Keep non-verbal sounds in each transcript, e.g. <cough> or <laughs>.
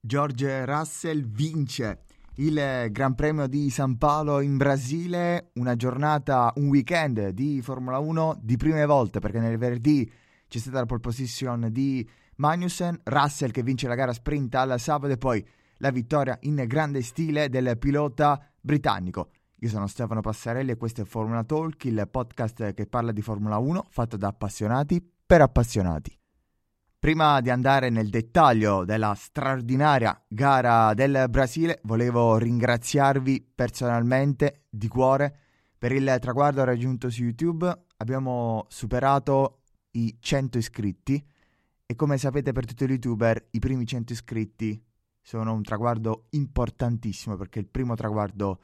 George Russell vince il Gran Premio di San Paolo in Brasile, una giornata, un weekend di Formula 1 di prime volte perché nel venerdì c'è stata la pole position di Magnussen, Russell che vince la gara sprint al sabato e poi la vittoria in grande stile del pilota britannico. Io sono Stefano Passarelli e questo è Formula Talk, il podcast che parla di Formula 1 fatto da appassionati per appassionati. Prima di andare nel dettaglio della straordinaria gara del Brasile, volevo ringraziarvi personalmente, di cuore, per il traguardo raggiunto su YouTube. Abbiamo superato i 100 iscritti e come sapete per tutti gli youtuber i primi 100 iscritti sono un traguardo importantissimo perché è il primo traguardo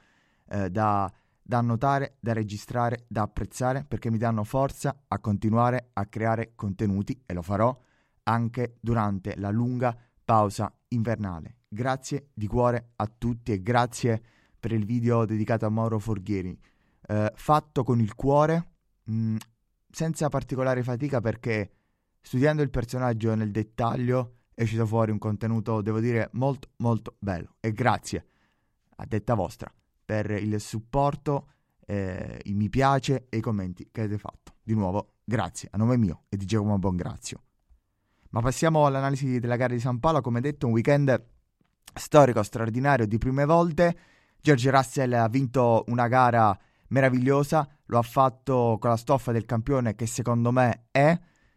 eh, da, da annotare, da registrare, da apprezzare perché mi danno forza a continuare a creare contenuti e lo farò anche durante la lunga pausa invernale. Grazie di cuore a tutti e grazie per il video dedicato a Mauro Forghieri. Eh, fatto con il cuore, mh, senza particolare fatica perché studiando il personaggio nel dettaglio è uscito fuori un contenuto, devo dire, molto molto bello. E grazie, a detta vostra, per il supporto, eh, i mi piace e i commenti che avete fatto. Di nuovo, grazie a nome mio e di Giacomo Bongrazio. Ma passiamo all'analisi della gara di San Paolo, come detto, un weekend storico straordinario di prime volte. George Russell ha vinto una gara meravigliosa, lo ha fatto con la stoffa del campione che secondo me è,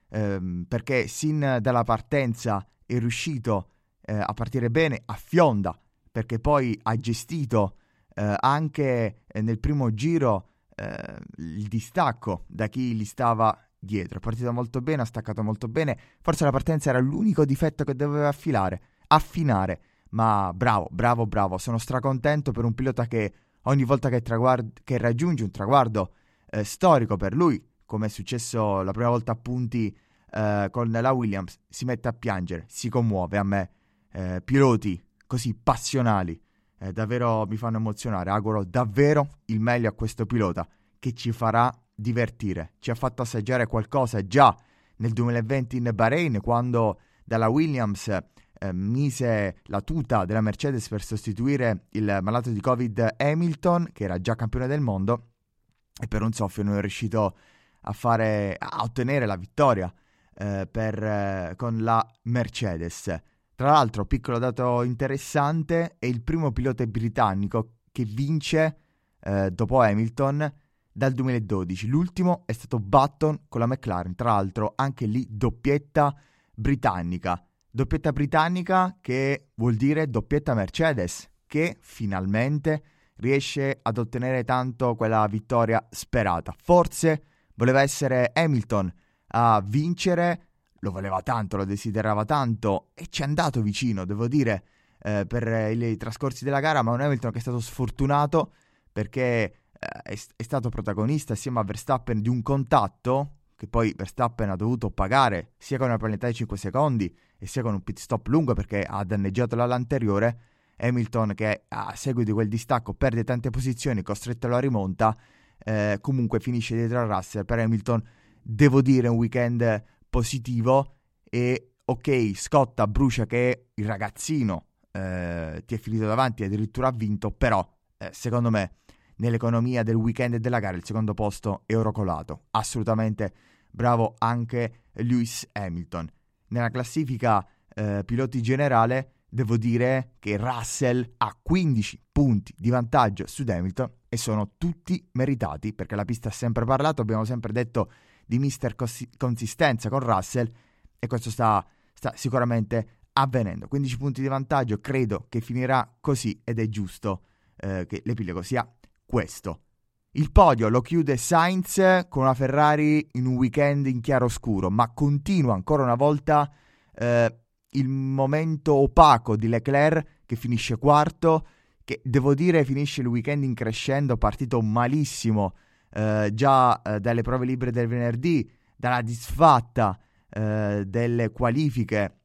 ehm, perché sin dalla partenza è riuscito eh, a partire bene a fionda, perché poi ha gestito eh, anche eh, nel primo giro eh, il distacco da chi gli stava dietro. È partito molto bene, ha staccato molto bene. Forse la partenza era l'unico difetto che doveva affilare, affinare. Ma bravo, bravo, bravo. Sono stracontento per un pilota che ogni volta che, traguard- che raggiunge un traguardo eh, storico per lui, come è successo la prima volta a punti eh, con la Williams, si mette a piangere, si commuove a me. Eh, piloti così passionali eh, davvero mi fanno emozionare. Auguro davvero il meglio a questo pilota che ci farà divertire. Ci ha fatto assaggiare qualcosa già nel 2020 in Bahrain quando dalla Williams eh, mise la tuta della Mercedes per sostituire il malato di Covid Hamilton, che era già campione del mondo, e per un soffio non è riuscito a, fare, a ottenere la vittoria eh, per, eh, con la Mercedes. Tra l'altro, piccolo dato interessante, è il primo pilota britannico che vince eh, dopo Hamilton dal 2012. L'ultimo è stato Button con la McLaren, tra l'altro anche lì doppietta britannica. Doppietta britannica che vuol dire doppietta Mercedes, che finalmente riesce ad ottenere tanto quella vittoria sperata. Forse voleva essere Hamilton a vincere, lo voleva tanto, lo desiderava tanto e ci è andato vicino, devo dire, eh, per i trascorsi della gara, ma un Hamilton che è stato sfortunato perché è, è, stato protagonista assieme a Verstappen di un contatto che poi Verstappen ha dovuto pagare sia con una penalità di 5 secondi e sia con un pit stop lungo perché ha danneggiato l'ala anteriore. Hamilton che a seguito di quel distacco perde tante posizioni, costretto alla rimonta, eh, comunque finisce dietro a Russell. Per Hamilton devo dire un weekend positivo e ok, Scotta brucia che il ragazzino eh, ti è finito davanti addirittura ha vinto, però eh, secondo me nell'economia del weekend e della gara il secondo posto è orocolato. Assolutamente bravo anche Lewis Hamilton. Nella classifica eh, piloti generale devo dire che Russell ha 15 punti di vantaggio su Hamilton e sono tutti meritati perché la pista ha sempre parlato, abbiamo sempre detto di mister cos- consistenza con Russell e questo sta, sta sicuramente avvenendo. 15 punti di vantaggio, credo che finirà così ed è giusto eh, che l'epilogo sia questo. Il podio lo chiude Sainz con una Ferrari in un weekend in chiaroscuro, ma continua ancora una volta eh, il momento opaco di Leclerc che finisce quarto, che devo dire finisce il weekend in crescendo, partito malissimo eh, già eh, dalle prove libere del venerdì, dalla disfatta eh, delle qualifiche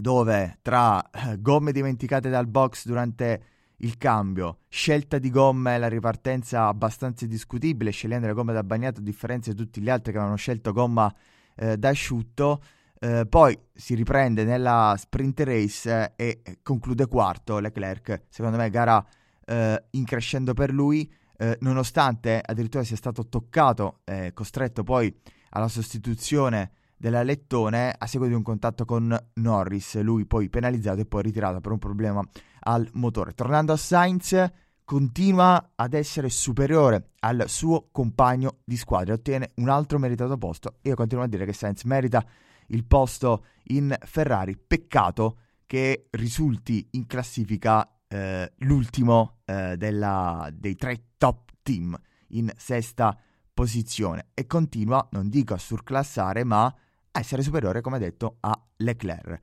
dove tra eh, gomme dimenticate dal box durante il cambio, scelta di gomme e la ripartenza abbastanza discutibile, scegliendo le gomme da bagnato a differenza di tutti gli altri che avevano scelto gomma eh, da asciutto, eh, poi si riprende nella sprint race e conclude quarto Leclerc, secondo me gara eh, in crescendo per lui, eh, nonostante addirittura sia stato toccato e costretto poi alla sostituzione della Lettone a seguito di un contatto con Norris, lui poi penalizzato e poi ritirato per un problema al motore. Tornando a Sainz, continua ad essere superiore al suo compagno di squadra, ottiene un altro meritato posto. Io continuo a dire che Sainz merita il posto in Ferrari. Peccato che risulti in classifica eh, l'ultimo eh, della, dei tre top team in sesta posizione e continua, non dico a surclassare, ma essere superiore, come detto, a Leclerc.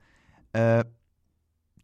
Eh,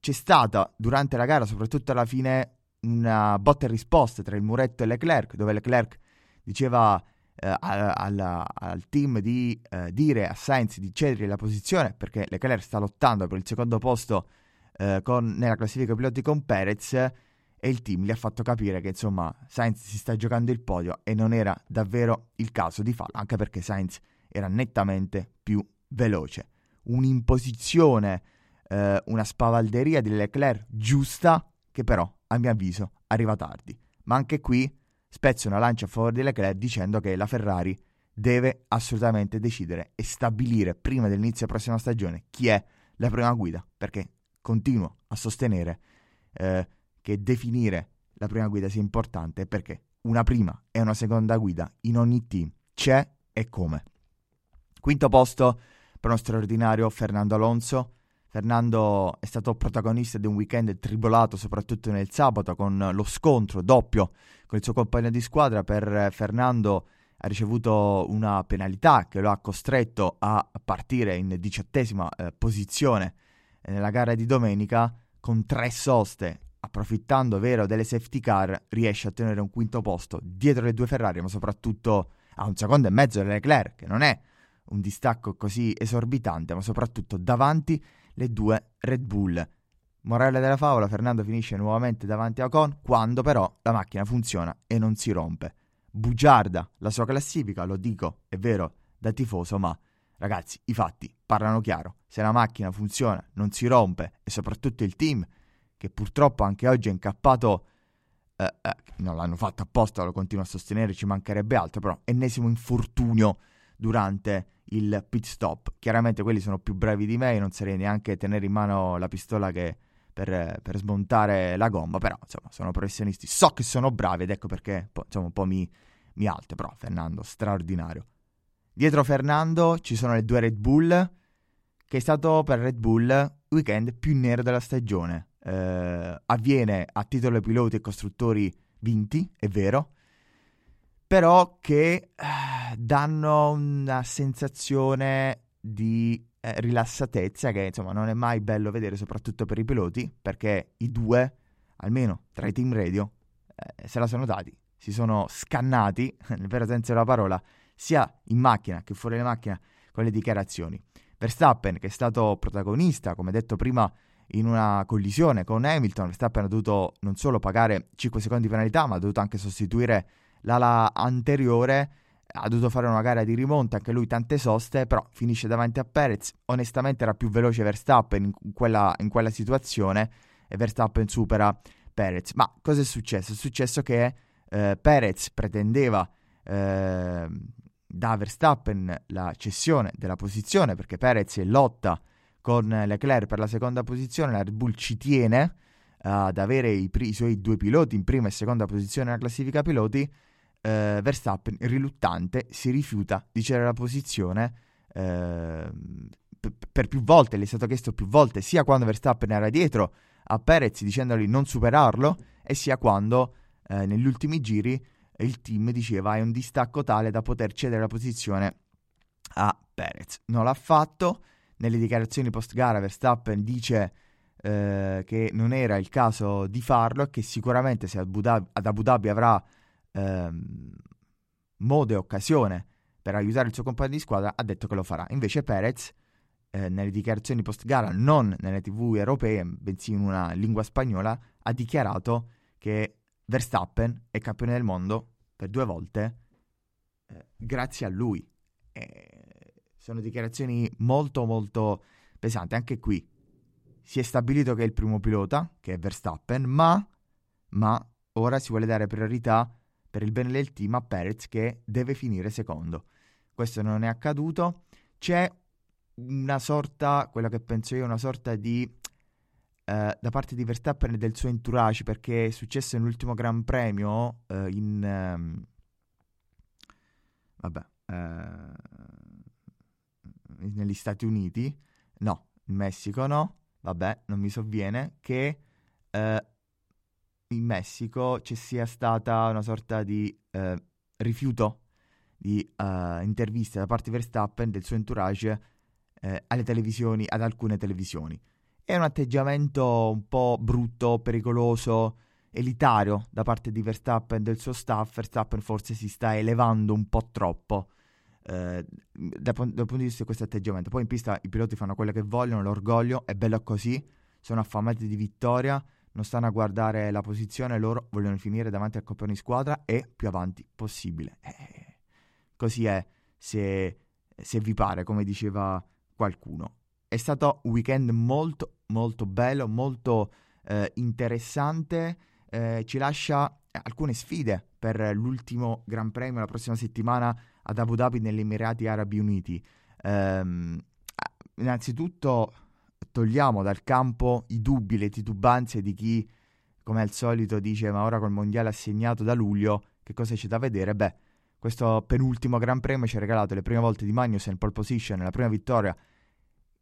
c'è stata durante la gara, soprattutto alla fine, una botta e risposta tra il muretto e Leclerc, dove Leclerc diceva eh, al, al, team di eh, dire a Sainz di cedere la posizione perché Leclerc sta lottando per il secondo posto eh, con, nella classifica piloti con Perez e il team gli ha fatto capire che insomma Sainz si sta giocando il podio e non era davvero il caso di farlo, anche perché Sainz era nettamente più veloce. Un'imposizione, eh, una spavalderia di Leclerc giusta che però a mio avviso arriva tardi. Ma anche qui spezzo una lancia a favore di Leclerc dicendo che la Ferrari deve assolutamente decidere e stabilire prima dell'inizio della prossima stagione chi è la prima guida, perché continuo a sostenere eh, che definire la prima guida sia importante perché una prima e una seconda guida in ogni team c'è e come. Quinto posto per uno straordinario Fernando Alonso Fernando è stato protagonista di un weekend tribolato soprattutto nel sabato con lo scontro doppio con il suo compagno di squadra. Per Fernando ha ricevuto una penalità che lo ha costretto a partire in diciottesima eh, posizione nella gara di domenica con tre soste. Approfittando vero delle safety car, riesce a ottenere un quinto posto dietro le due Ferrari, ma soprattutto a un secondo e mezzo delle Leclerc, che non è un distacco così esorbitante, ma soprattutto davanti le due Red Bull. Morale della favola, Fernando finisce nuovamente davanti a Ocon quando però la macchina funziona e non si rompe. Bugiarda la sua classifica, lo dico, è vero, da tifoso, ma ragazzi, i fatti parlano chiaro. Se la macchina funziona, non si rompe e soprattutto il team, che purtroppo anche oggi è incappato, eh, eh, non l'hanno fatto apposta, lo continuo a sostenere, ci mancherebbe altro, però ennesimo infortunio durante il pit stop. Chiaramente quelli sono più bravi di me, non sarei neanche tenere in mano la pistola che, per, per, smontare la gomma, però insomma sono professionisti, so che sono bravi ed ecco perché insomma, un po' mi, mi alto, però Fernando straordinario. Dietro Fernando ci sono le due Red Bull, che è stato per Red Bull weekend più nero della stagione. Eh, avviene a titolo piloti e costruttori vinti, è vero, però che eh, danno una sensazione di eh, rilassatezza che insomma non è mai bello vedere soprattutto per i piloti perché i due, almeno tra i team radio, eh, se la sono dati, si sono scannati, <laughs> nel vero senso della parola, sia in macchina che fuori la macchina con le dichiarazioni. Verstappen che è stato protagonista, come detto prima, in una collisione con Hamilton, Verstappen ha dovuto non solo pagare 5 secondi di penalità, ma ha dovuto anche sostituire l'ala anteriore ha dovuto fare una gara di rimonta, anche lui tante soste, però finisce davanti a Perez. Onestamente era più veloce Verstappen in quella, in quella situazione e Verstappen supera Perez. Ma cosa è successo? È successo che eh, Perez pretendeva eh, da Verstappen la cessione della posizione perché Perez è lotta con Leclerc per la seconda posizione, la Red Bull ci tiene ad avere i, pri- i suoi due piloti in prima e seconda posizione nella classifica piloti eh, Verstappen, riluttante, si rifiuta di cedere la posizione eh, per più volte, le è stato chiesto più volte, sia quando Verstappen era dietro a Perez dicendogli non superarlo, e sia quando eh, negli ultimi giri il team diceva hai un distacco tale da poter cedere la posizione a Perez. Non l'ha fatto, nelle dichiarazioni post gara Verstappen dice eh, che non era il caso di farlo e che sicuramente se Abu Dhabi, ad Abu Dhabi avrà ehm, modo e occasione per aiutare il suo compagno di squadra, ha detto che lo farà. Invece Perez, eh, nelle dichiarazioni post gara, non nelle tv europee, bensì in una lingua spagnola, ha dichiarato che Verstappen è campione del mondo per due volte eh, grazie a lui. Eh, sono dichiarazioni molto molto pesanti. Anche qui si è stabilito che è il primo pilota, che è Verstappen, ma, ma ora si vuole dare priorità per il bene del team a Perez che deve finire secondo. Questo non è accaduto. C'è una sorta, quello che penso io, una sorta di eh, da parte di Verstappen e del suo entourage perché è successo nell'ultimo Gran Premio eh, in ehm, vabbè eh, negli Stati Uniti no in Messico no vabbè non mi sovviene che eh, in Messico ci sia stata una sorta di eh, rifiuto di interviste da parte di Verstappen del suo entourage alle televisioni ad alcune televisioni è un atteggiamento un po' brutto, pericoloso, elitario da parte di Verstappen e del suo staff. Verstappen forse si sta elevando un po' troppo eh, dal, punto di vista di questo atteggiamento. Poi in pista i piloti fanno quello che vogliono, l'orgoglio è bello così, sono affamati di vittoria, non stanno a guardare la posizione, loro vogliono finire davanti al copione di squadra e più avanti possibile. Eh, così è se, se vi pare, come diceva qualcuno. È stato un weekend molto molto bello, molto eh, interessante, eh, ci lascia alcune sfide per l'ultimo Gran Premio la prossima settimana ad Abu Dhabi negli Emirati Arabi Uniti. Um, innanzitutto togliamo dal campo i dubbi, le titubanze di chi, come al solito, dice ma ora col mondiale assegnato da luglio, che cosa c'è da vedere? Beh, questo penultimo Gran Premio ci ha regalato le prime volte di Magnussen in pole position, la prima vittoria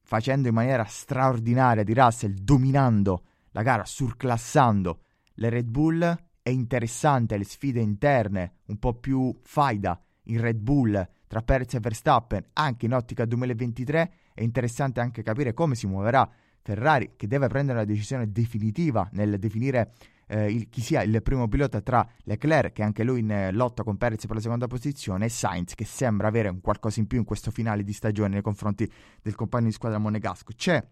facendo in maniera straordinaria di Russell, dominando la gara, surclassando le Red Bull. È interessante le sfide interne, un po' più faida in Red Bull tra Perez e Verstappen, anche in ottica 2023. È interessante anche capire come si muoverà Ferrari, che deve prendere una decisione definitiva nel definire eh, il, chi sia il primo pilota tra Leclerc, che anche lui in eh, lotta con Perez per la seconda posizione, e Sainz, che sembra avere un qualcosa in più in questo finale di stagione nei confronti del compagno di squadra Monegasco. C'è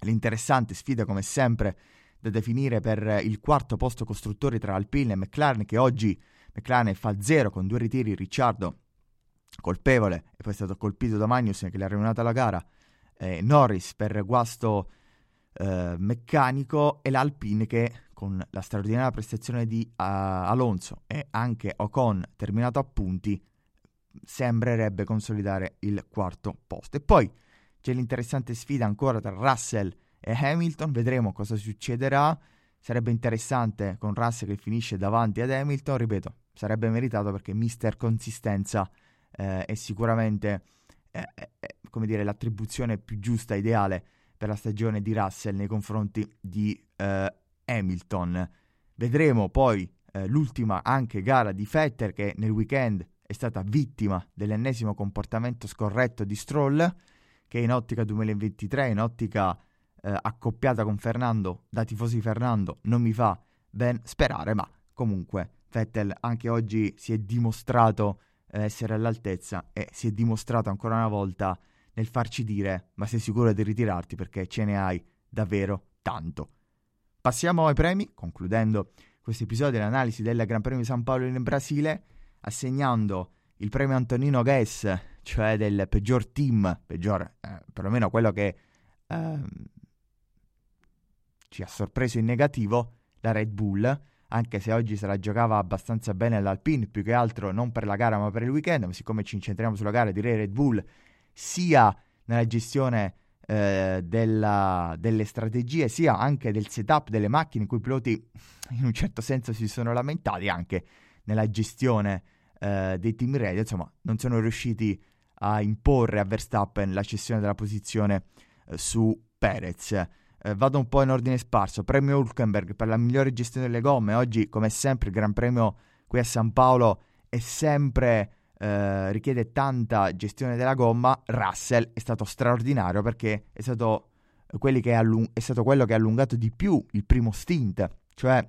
l'interessante sfida, come sempre, da definire per il quarto posto costruttori tra Alpine e McLaren, che oggi McLaren fa zero con due ritiri, Ricciardo colpevole e poi è stato colpito da Magnussen che le ha rovinato la gara, eh, Norris per guasto eh, meccanico e l'Alpine che con la straordinaria prestazione di uh, Alonso e anche Ocon terminato a punti, sembrerebbe consolidare il quarto posto. E poi c'è l'interessante sfida ancora tra Russell e Hamilton, vedremo cosa succederà. Sarebbe interessante con Russell che finisce davanti ad Hamilton, ripeto, sarebbe meritato perché mister consistenza eh, è sicuramente eh, eh, come dire, l'attribuzione più giusta, ideale per la stagione di Russell nei confronti di eh, Hamilton. Vedremo poi eh, l'ultima anche gara di Fetter che nel weekend è stata vittima dell'ennesimo comportamento scorretto di Stroll che in ottica 2023, in ottica eh, accoppiata con Fernando, da tifosi Fernando, non mi fa ben sperare, ma comunque Vettel anche oggi si è dimostrato eh, essere all'altezza e si è dimostrato ancora una volta nel farci dire ma sei sicuro di ritirarti perché ce ne hai davvero tanto. Passiamo ai premi, concludendo questo episodio dell'analisi del Gran Premio di San Paolo in Brasile, assegnando il premio Antonino Guess, cioè del peggior team, peggior, eh, perlomeno quello che eh, ci ha sorpreso in negativo, la Red Bull, anche se oggi se la giocava abbastanza bene l'Alpine, più che altro non per la gara ma per il weekend, ma siccome ci incentriamo sulla gara direi Red Bull sia nella gestione eh, della, delle strategie, sia anche del setup delle macchine in cui i piloti in un certo senso si sono lamentati, anche nella gestione eh, dei team radio, insomma non sono riusciti a imporre a Verstappen la cessione della posizione eh, su Perez. Eh, vado un po' in ordine sparso. Premio Hulkenberg per la migliore gestione delle gomme. Oggi, come sempre, il Gran Premio qui a San Paolo è sempre eh, richiede tanta gestione della gomma, Russell è stato straordinario perché è stato, allung- è stato quello che ha allungato di più il primo stint, cioè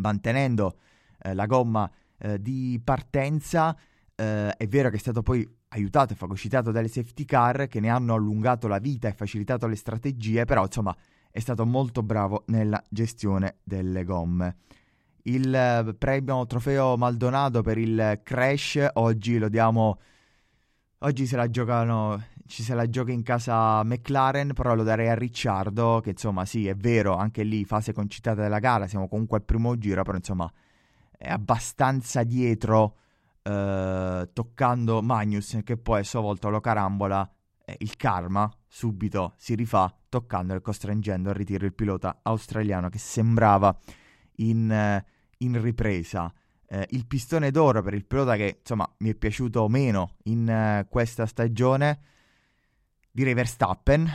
mantenendo eh, la gomma eh, di partenza. Eh, è vero che è stato poi aiutato e fagocitato dalle safety car che ne hanno allungato la vita e facilitato le strategie, però insomma è stato molto bravo nella gestione delle gomme. Il eh, premio trofeo Maldonado per il crash oggi lo diamo. Oggi se la giocano. Ci se la gioca in casa McLaren, però lo darei a Ricciardo. Che insomma, sì, è vero, anche lì fase concitata della gara. Siamo comunque al primo giro, però insomma, è abbastanza dietro. Eh, toccando Magnus, che poi a sua volta lo carambola. Eh, il karma subito si rifà, toccando e costringendo al ritiro il pilota australiano che sembrava in, eh, in ripresa. Eh, il pistone d'oro per il pilota che insomma mi è piaciuto meno in eh, questa stagione, direi Verstappen.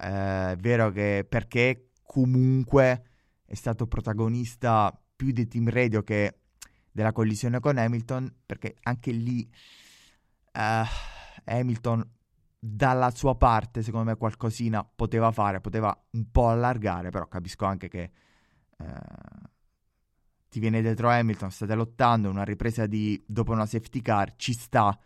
È vero che perché comunque è stato protagonista più di Team Radio che della collisione con Hamilton, perché anche lì uh, Hamilton dalla sua parte, secondo me, qualcosina poteva fare, poteva un po' allargare, però capisco anche che uh, ti viene dietro Hamilton, state lottando, una ripresa di dopo una safety car, ci sta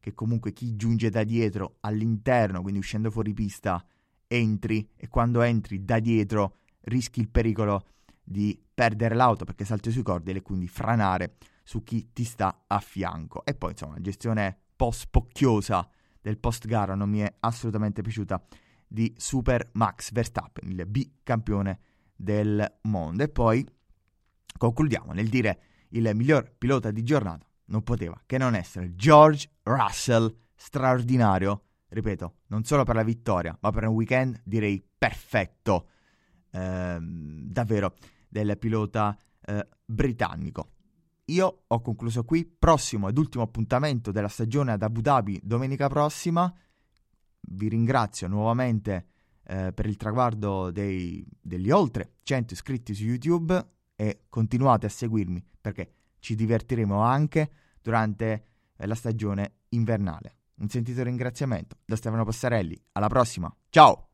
che comunque chi giunge da dietro all'interno, quindi uscendo fuori pista, entri e quando entri da dietro rischi il pericolo di perdere l'auto perché salti sui cordoli e quindi franare su chi ti sta a fianco. E poi insomma, la gestione post pocchiosa del post gara non mi è assolutamente piaciuta di Super Max Verstappen, il bicampione del mondo. E poi Concludiamo nel dire il miglior pilota di giornata non poteva che non essere George Russell, straordinario, ripeto, non solo per la vittoria, ma per un weekend direi perfetto, ehm, davvero, del pilota eh, britannico. Io ho concluso qui, prossimo ed ultimo appuntamento della stagione ad Abu Dhabi domenica prossima, vi ringrazio nuovamente eh, per il traguardo dei, degli oltre 100 iscritti su YouTube, e continuate a seguirmi perché ci divertiremo anche durante eh, la stagione invernale. Un sentito ringraziamento da Stefano Passarelli. Alla prossima. Ciao!